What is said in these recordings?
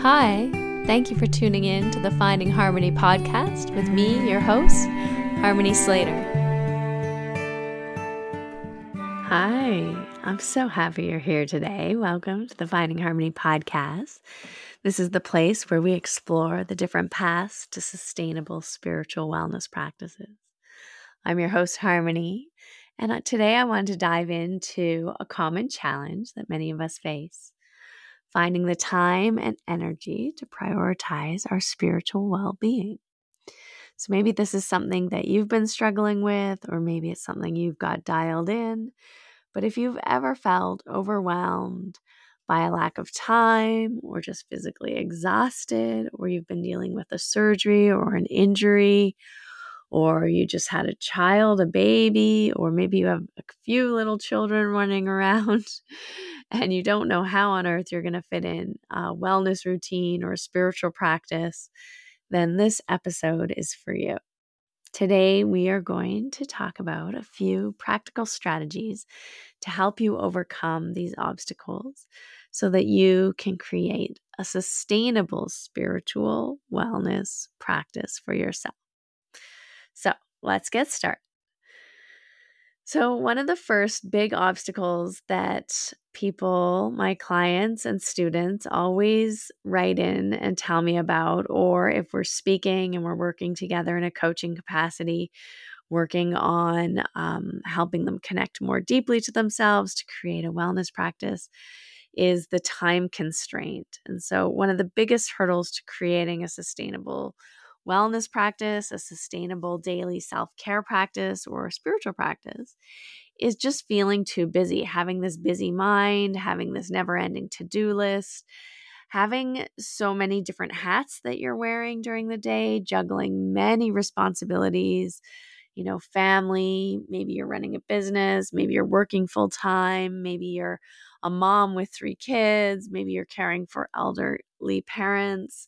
Hi, thank you for tuning in to the Finding Harmony podcast with me, your host, Harmony Slater. Hi, I'm so happy you're here today. Welcome to the Finding Harmony podcast. This is the place where we explore the different paths to sustainable spiritual wellness practices. I'm your host, Harmony, and today I wanted to dive into a common challenge that many of us face finding the time and energy to prioritize our spiritual well being. So maybe this is something that you've been struggling with, or maybe it's something you've got dialed in. But if you've ever felt overwhelmed by a lack of time, or just physically exhausted, or you've been dealing with a surgery or an injury, or you just had a child, a baby, or maybe you have a few little children running around and you don't know how on earth you're going to fit in a wellness routine or a spiritual practice, then this episode is for you. Today, we are going to talk about a few practical strategies to help you overcome these obstacles so that you can create a sustainable spiritual wellness practice for yourself. So, let's get started. So, one of the first big obstacles that people, my clients and students, always write in and tell me about, or if we're speaking and we're working together in a coaching capacity, working on um, helping them connect more deeply to themselves to create a wellness practice, is the time constraint. And so, one of the biggest hurdles to creating a sustainable wellness practice, a sustainable daily self care practice, or spiritual practice is just feeling too busy, having this busy mind, having this never ending to do list, having so many different hats that you're wearing during the day, juggling many responsibilities. You know, family, maybe you're running a business, maybe you're working full time, maybe you're a mom with three kids, maybe you're caring for elderly parents.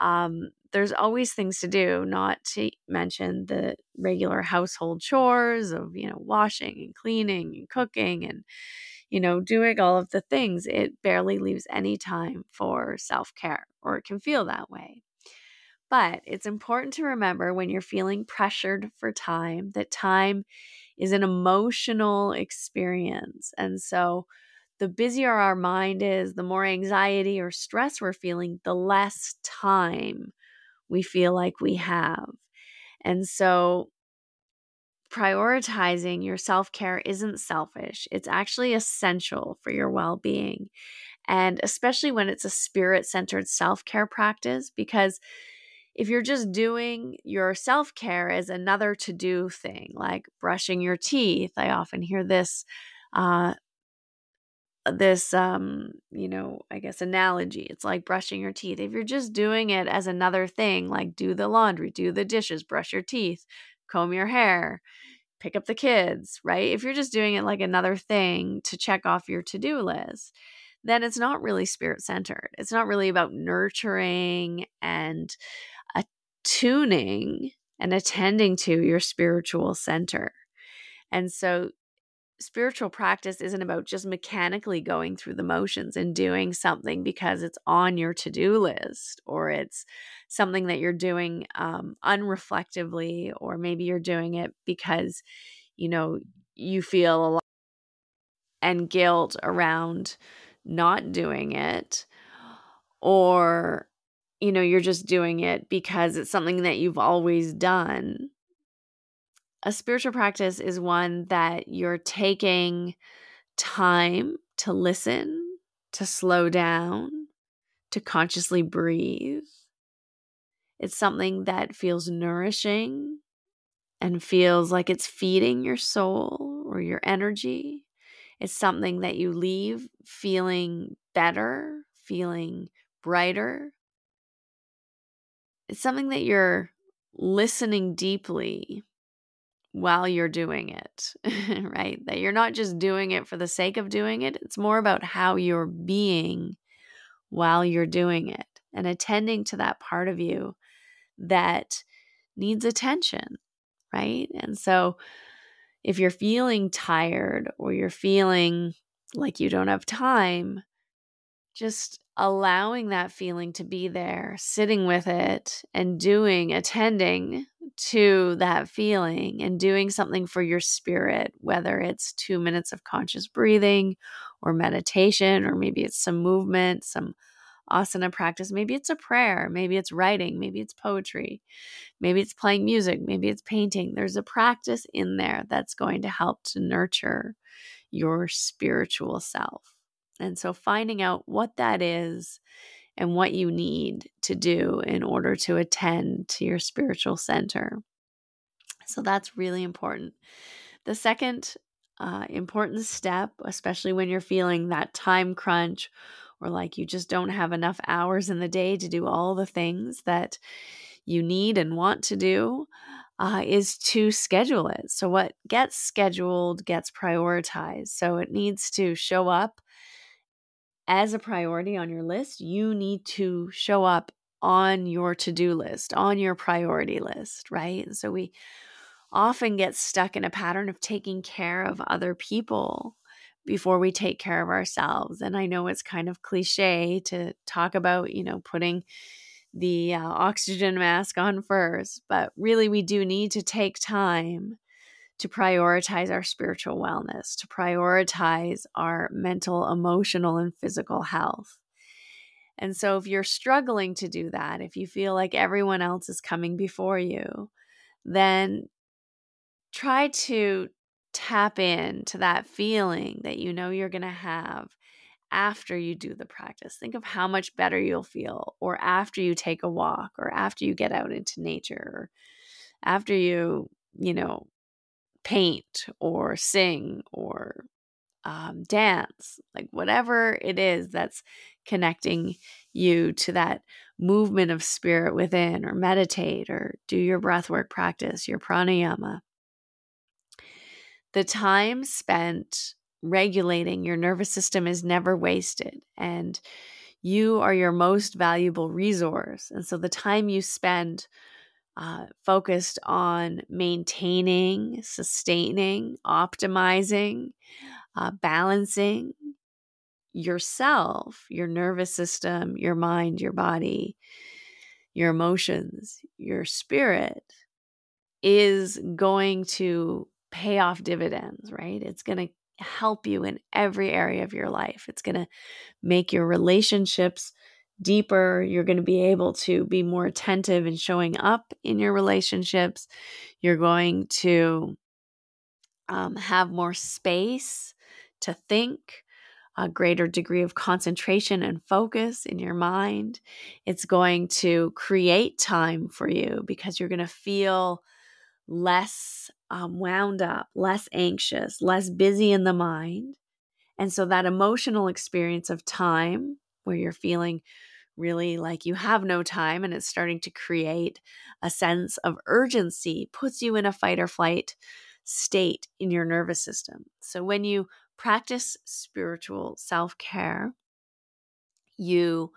Um, there's always things to do, not to mention the regular household chores of, you know, washing and cleaning and cooking and, you know, doing all of the things. It barely leaves any time for self care, or it can feel that way. But it's important to remember when you're feeling pressured for time that time is an emotional experience. And so, the busier our mind is, the more anxiety or stress we're feeling, the less time we feel like we have. And so, prioritizing your self care isn't selfish, it's actually essential for your well being. And especially when it's a spirit centered self care practice, because if you're just doing your self care as another to do thing, like brushing your teeth, I often hear this uh, this um you know i guess analogy. It's like brushing your teeth. If you're just doing it as another thing like do the laundry do the dishes brush your teeth comb your hair pick up the kids right? If you're just doing it like another thing to check off your to-do list then it's not really spirit centered it's not really about nurturing and attuning and attending to your spiritual center. And so spiritual practice isn't about just mechanically going through the motions and doing something because it's on your to-do list or it's something that you're doing um, unreflectively or maybe you're doing it because you know you feel a lot and guilt around not doing it or you know you're just doing it because it's something that you've always done a spiritual practice is one that you're taking time to listen, to slow down, to consciously breathe. It's something that feels nourishing and feels like it's feeding your soul or your energy. It's something that you leave feeling better, feeling brighter. It's something that you're listening deeply while you're doing it, right? That you're not just doing it for the sake of doing it. It's more about how you're being while you're doing it and attending to that part of you that needs attention, right? And so if you're feeling tired or you're feeling like you don't have time, just allowing that feeling to be there, sitting with it, and doing, attending to that feeling and doing something for your spirit, whether it's two minutes of conscious breathing or meditation, or maybe it's some movement, some asana practice. Maybe it's a prayer, maybe it's writing, maybe it's poetry, maybe it's playing music, maybe it's painting. There's a practice in there that's going to help to nurture your spiritual self. And so finding out what that is and what you need to do in order to attend to your spiritual center. So that's really important. The second uh, important step, especially when you're feeling that time crunch or like you just don't have enough hours in the day to do all the things that you need and want to do, uh, is to schedule it. So, what gets scheduled gets prioritized. So, it needs to show up as a priority on your list. You need to show up on your to do list, on your priority list, right? And so, we often get stuck in a pattern of taking care of other people before we take care of ourselves. And I know it's kind of cliche to talk about, you know, putting the uh, oxygen mask on first, but really we do need to take time to prioritize our spiritual wellness, to prioritize our mental, emotional, and physical health. And so, if you're struggling to do that, if you feel like everyone else is coming before you, then try to tap into that feeling that you know you're going to have after you do the practice. Think of how much better you'll feel, or after you take a walk, or after you get out into nature, or after you, you know, paint or sing or um, dance, like whatever it is that's connecting you to that movement of spirit within, or meditate, or do your breathwork practice, your pranayama. The time spent regulating your nervous system is never wasted and you are your most valuable resource and so the time you spend uh, focused on maintaining sustaining optimizing uh, balancing yourself your nervous system your mind your body your emotions your spirit is going to pay off dividends right it's going to help you in every area of your life. It's going to make your relationships deeper. You're going to be able to be more attentive and showing up in your relationships. You're going to um, have more space to think, a greater degree of concentration and focus in your mind. It's going to create time for you because you're going to feel less um, wound up, less anxious, less busy in the mind. And so that emotional experience of time where you're feeling really like you have no time and it's starting to create a sense of urgency puts you in a fight or flight state in your nervous system. So when you practice spiritual self care, you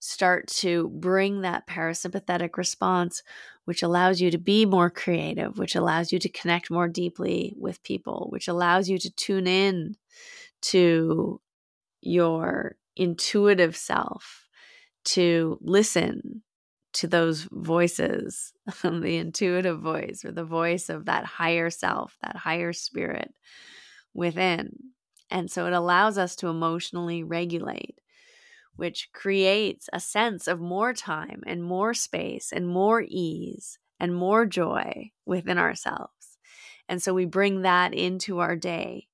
start to bring that parasympathetic response, which allows you to be more creative, which allows you to connect more deeply with people, which allows you to tune in to your intuitive self, to listen to those voices, the intuitive voice or the voice of that higher self, that higher spirit within. And so it allows us to emotionally regulate which creates a sense of more time and more space and more ease and more joy within ourselves. And so we bring that into our day.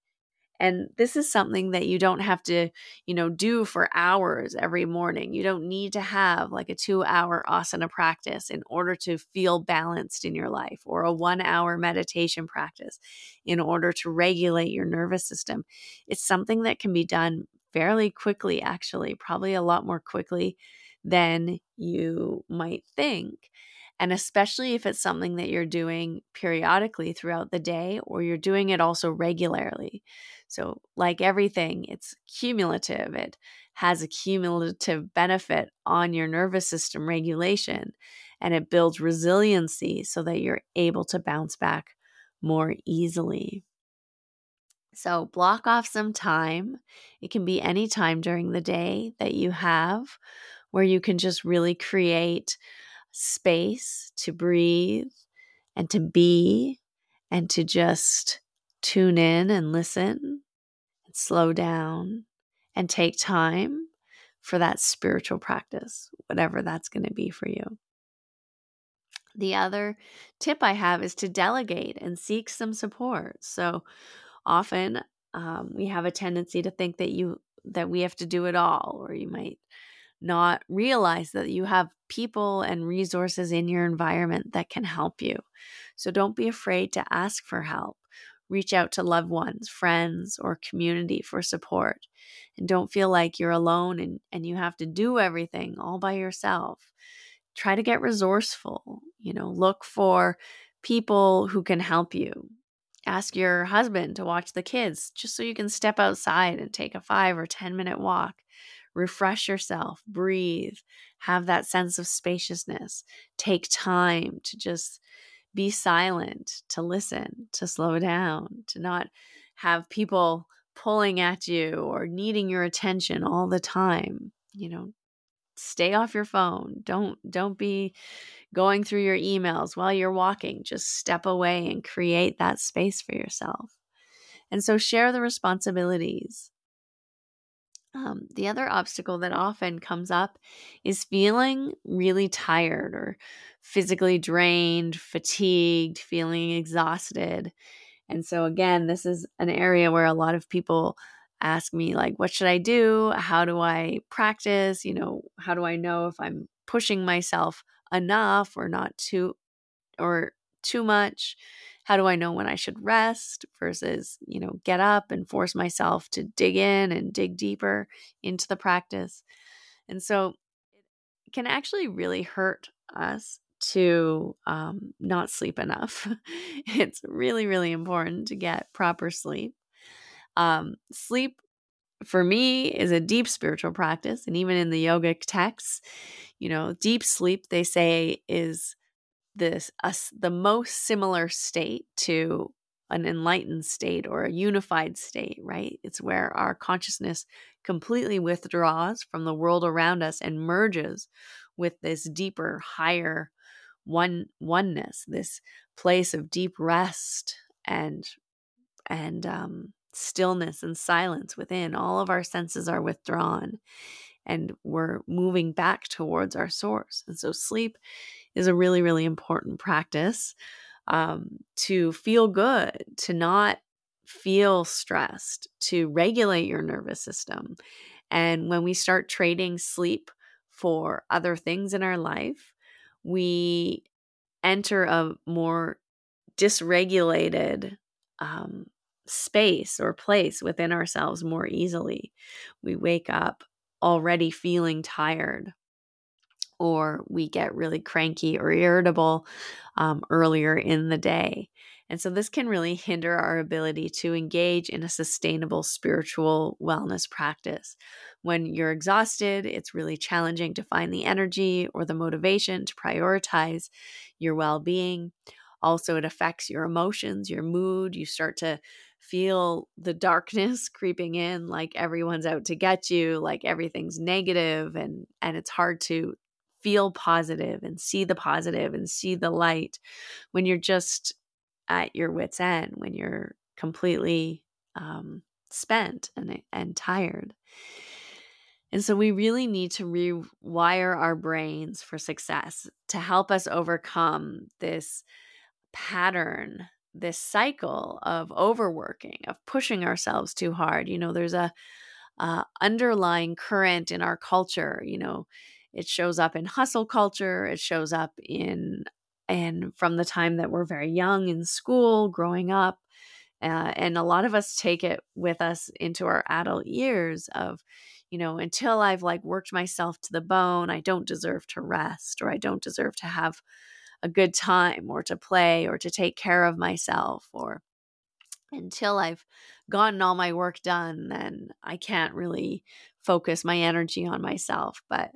And this is something that you don't have to, you know, do for hours every morning. You don't need to have like a two hour asana practice in order to feel balanced in your life or a one hour meditation practice in order to regulate your nervous system. It's something that can be done fairly quickly, actually, probably a lot more quickly than you might think. And especially if it's something that you're doing periodically throughout the day or you're doing it also regularly. So, like everything, it's cumulative. It has a cumulative benefit on your nervous system regulation and it builds resiliency so that you're able to bounce back more easily. So block off some time. It can be any time during the day that you have where you can just really create space to breathe and to be and to just tune in and listen and slow down and take time for that spiritual practice, whatever that's going to be for you. The other tip I have is to delegate and seek some support. So often um, we have a tendency to think that you that we have to do it all, or you might not realize that you have people and resources in your environment that can help you. So don't be afraid to ask for help. Reach out to loved ones, friends, or community for support. And don't feel like you're alone and, and you have to do everything all by yourself. Try to get resourceful. You know, look for people who can help you. Ask your husband to watch the kids just so you can step outside and take a five or 10 minute walk. Refresh yourself, breathe, have that sense of spaciousness. Take time to just be silent, to listen, to slow down, to not have people pulling at you or needing your attention all the time. You know, stay off your phone. Don't don't be going through your emails while you're walking. Just step away and create that space for yourself. And so share the responsibilities. Um, the other obstacle that often comes up is feeling really tired or physically drained, fatigued, feeling exhausted. And so, again, this is an area where a lot of people ask me, like, what should I do? How do I practice? You know, how do I know if I'm pushing myself enough or not too, or too much? How do I know when I should rest versus, you know, get up and force myself to dig in and dig deeper into the practice? And so it can actually really hurt us to um, not sleep enough. it's really, really important to get proper sleep. Um, sleep for me is a deep spiritual practice. And even in the yogic texts, you know, deep sleep, they say, is this us the most similar state to an enlightened state or a unified state, right? It's where our consciousness completely withdraws from the world around us and merges with this deeper, higher one oneness, this place of deep rest and and um, stillness and silence within. All of our senses are withdrawn, and we're moving back towards our source. And so, sleep is a really, really important practice um, to feel good, to not feel stressed, to regulate your nervous system. And when we start trading sleep for other things in our life, we enter a more dysregulated um, space or place within ourselves more easily. We wake up already feeling tired or we get really cranky or irritable um, earlier in the day. And so this can really hinder our ability to engage in a sustainable spiritual wellness practice. When you're exhausted, it's really challenging to find the energy or the motivation to prioritize your well being. Also, it affects your emotions, your mood. You start to feel the darkness creeping in like everyone's out to get you like everything's negative and and it's hard to feel positive and see the positive and see the light when you're just at your wits end when you're completely um, spent and and tired. And so we really need to rewire our brains for success to help us overcome this pattern this cycle of overworking of pushing ourselves too hard. You know there's a uh, underlying current in our culture you know it shows up in hustle culture, it shows up in and from the time that we're very young in school, growing up. Uh, and a lot of us take it with us into our adult years of, you know, until I've like worked myself to the bone, I don't deserve to rest or I don't deserve to have a good time or to play or to take care of myself or until I've gotten all my work done, then I can't really focus my energy on myself. But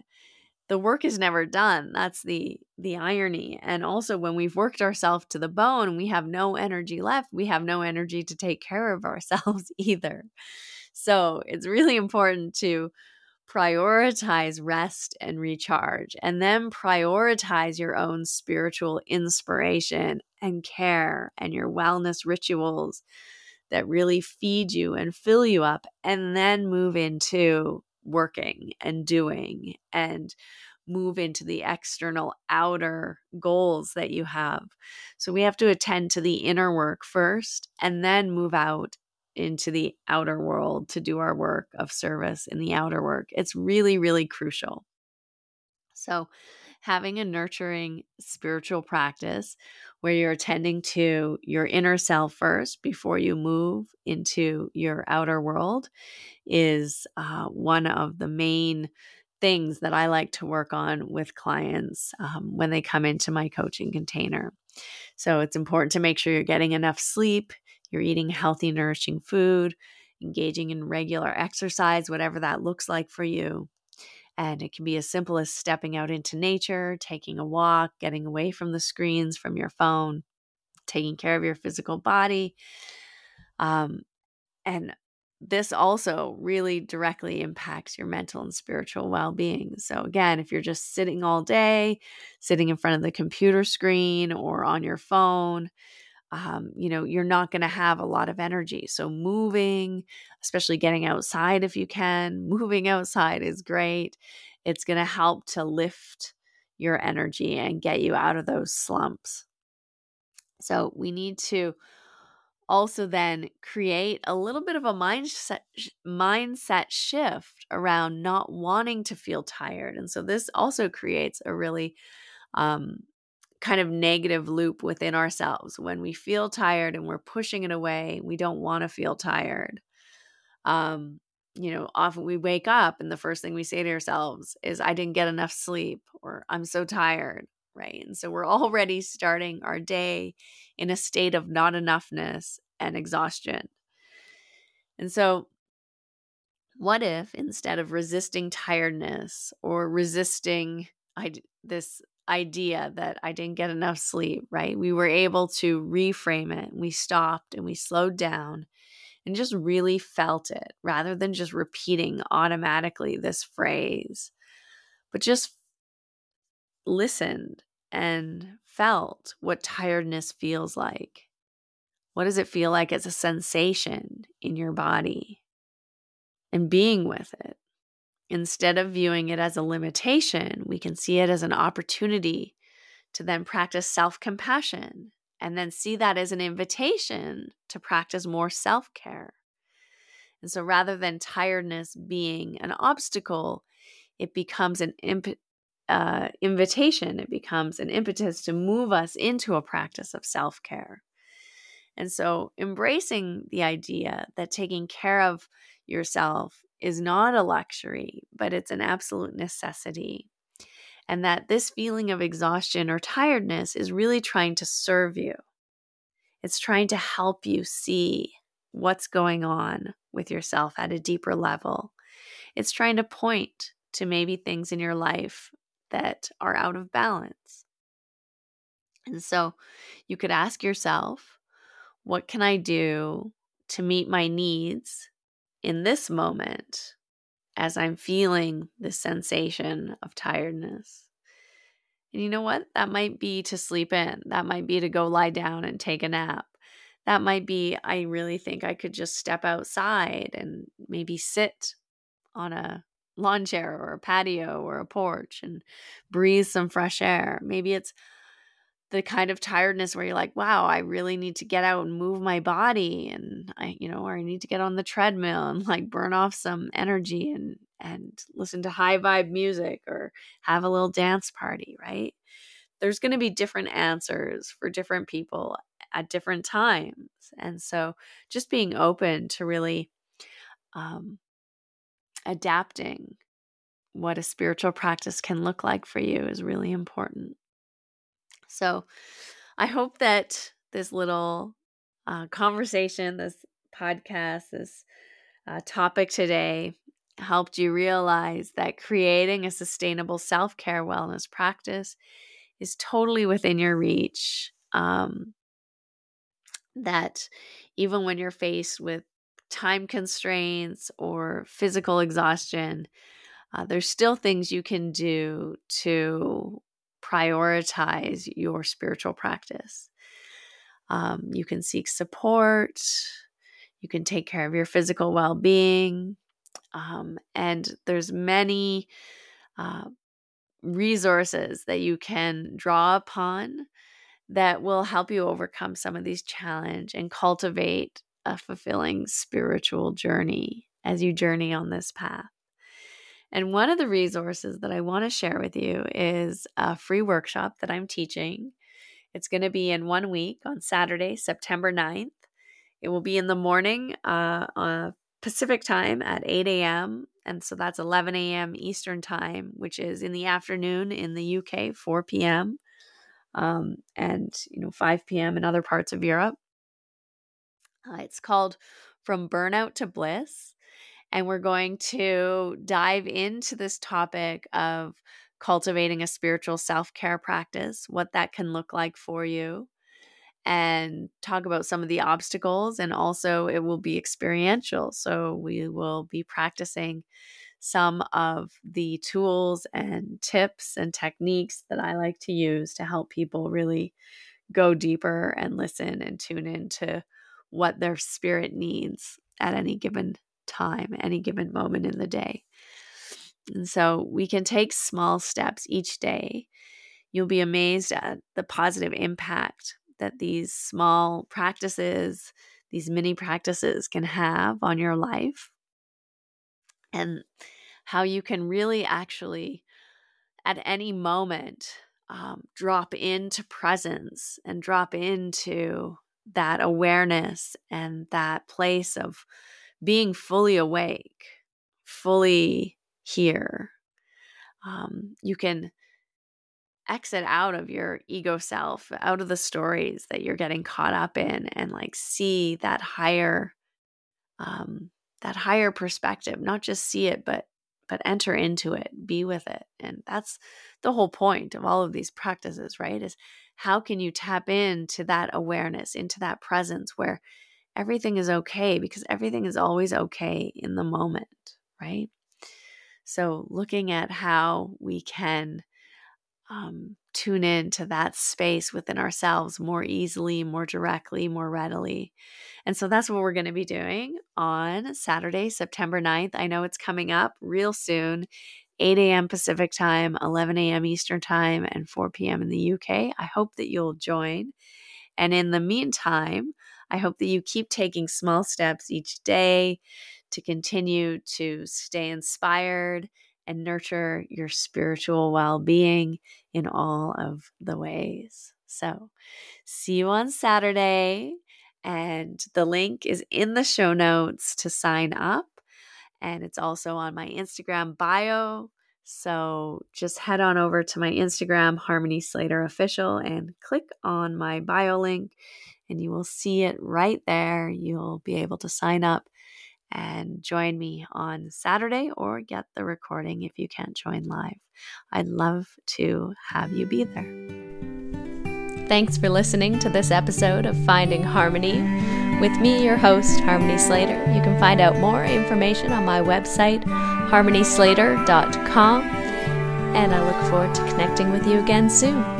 the work is never done that's the the irony and also when we've worked ourselves to the bone we have no energy left we have no energy to take care of ourselves either. So it's really important to prioritize rest and recharge and then prioritize your own spiritual inspiration and care and your wellness rituals that really feed you and fill you up and then move into working and doing and move into the external outer goals that you have. So we have to attend to the inner work first and then move out into the outer world to do our work of service in the outer work. It's really, really crucial. So, having a nurturing spiritual practice where you're attending to your inner self first before you move into your outer world is uh, one of the main things that I like to work on with clients um, when they come into my coaching container. So it's important to make sure you're getting enough sleep, you're eating healthy, nourishing food, engaging in regular exercise, whatever that looks like for you. And it can be as simple as stepping out into nature, taking a walk, getting away from the screens, from your phone, taking care of your physical body. Um, and this also really directly impacts your mental and spiritual well being. So, again, if you're just sitting all day, sitting in front of the computer screen or on your phone, um, you know, you're not going to have a lot of energy. So, moving, especially getting outside if you can, moving outside is great. It's going to help to lift your energy and get you out of those slumps. So, we need to also then create a little bit of a mindset mindset shift around not wanting to feel tired and so this also creates a really um, kind of negative loop within ourselves when we feel tired and we're pushing it away we don't want to feel tired um, you know often we wake up and the first thing we say to ourselves is i didn't get enough sleep or i'm so tired right? And so we're already starting our day in a state of not enoughness and exhaustion. And so, what if instead of resisting tiredness or resisting I, this idea that I didn't get enough sleep, right? We were able to reframe it. We stopped and we slowed down and just really felt it rather than just repeating automatically this phrase, but just listened and felt what tiredness feels like. What does it feel like as a sensation in your body? And being with it. Instead of viewing it as a limitation, we can see it as an opportunity to then practice self compassion and then see that as an invitation to practice more self care. And so rather than tiredness being an obstacle, it becomes an imp- uh, invitation, it becomes an impetus to move us into a practice of self care. And so, embracing the idea that taking care of yourself is not a luxury, but it's an absolute necessity. And that this feeling of exhaustion or tiredness is really trying to serve you. It's trying to help you see what's going on with yourself at a deeper level. It's trying to point to maybe things in your life that are out of balance. And so you could ask yourself, what can I do to meet my needs in this moment as I'm feeling this sensation of tiredness? And you know what? That might be to sleep in. That might be to go lie down and take a nap. That might be, I really think I could just step outside and maybe sit on a lawn chair or a patio or a porch and breathe some fresh air. Maybe it's the kind of tiredness where you're like, wow, I really need to get out and move my body and I, you know, or I need to get on the treadmill and like burn off some energy and and listen to high vibe music or have a little dance party, right? There's going to be different answers for different people at different times. And so just being open to really um, adapting what a spiritual practice can look like for you is really important. So I hope that this little uh, conversation, this podcast, this uh, topic today helped you realize that creating a sustainable self care wellness practice is totally within your reach. Um, that even when you're faced with time constraints or physical exhaustion, uh, there's still things you can do to prioritize your spiritual practice. Um, you can seek support, you can take care of your physical well being, um, and there's many uh, resources that you can draw upon that will help you overcome some of these challenge and cultivate a fulfilling spiritual journey as you journey on this path. And one of the resources that I want to share with you is a free workshop that I'm teaching. It's going to be in one week on Saturday, September 9th. It will be in the morning, uh, uh, Pacific time at 8 a.m. And so that's 11 a.m. Eastern time, which is in the afternoon in the UK, 4 p.m. Um, and you know 5 p.m. in other parts of Europe. Uh, it's called From Burnout to Bliss. And we're going to dive into this topic of cultivating a spiritual self care practice, what that can look like for you, and talk about some of the obstacles. And also, it will be experiential. So, we will be practicing some of the tools and tips and techniques that I like to use to help people really go deeper and listen and tune into what their spirit needs at any given time, any given moment in the day. And so we can take small steps each day. You'll be amazed at the positive impact that these small practices, these mini practices can have on your life. And how you can really actually, at any moment, um, drop into presence and drop into that awareness and that place of being fully awake, fully here. Um, you can exit out of your ego self, out of the stories that you're getting caught up in, and like see that higher, um, that higher perspective. Not just see it, but but enter into it, be with it, and that's the whole point of all of these practices, right? Is how can you tap into that awareness, into that presence where everything is okay because everything is always okay in the moment, right? So, looking at how we can um, tune in to that space within ourselves more easily, more directly, more readily. And so that's what we're going to be doing on Saturday, September 9th. I know it's coming up real soon. 8 a.m. Pacific time, 11 a.m. Eastern time, and 4 p.m. in the UK. I hope that you'll join. And in the meantime, I hope that you keep taking small steps each day to continue to stay inspired and nurture your spiritual well being in all of the ways. So, see you on Saturday. And the link is in the show notes to sign up. And it's also on my Instagram bio. So just head on over to my Instagram, Harmony Slater Official, and click on my bio link and you will see it right there. You'll be able to sign up and join me on Saturday or get the recording if you can't join live. I'd love to have you be there. Thanks for listening to this episode of Finding Harmony. With me, your host, Harmony Slater. You can find out more information on my website, harmonyslater.com, and I look forward to connecting with you again soon.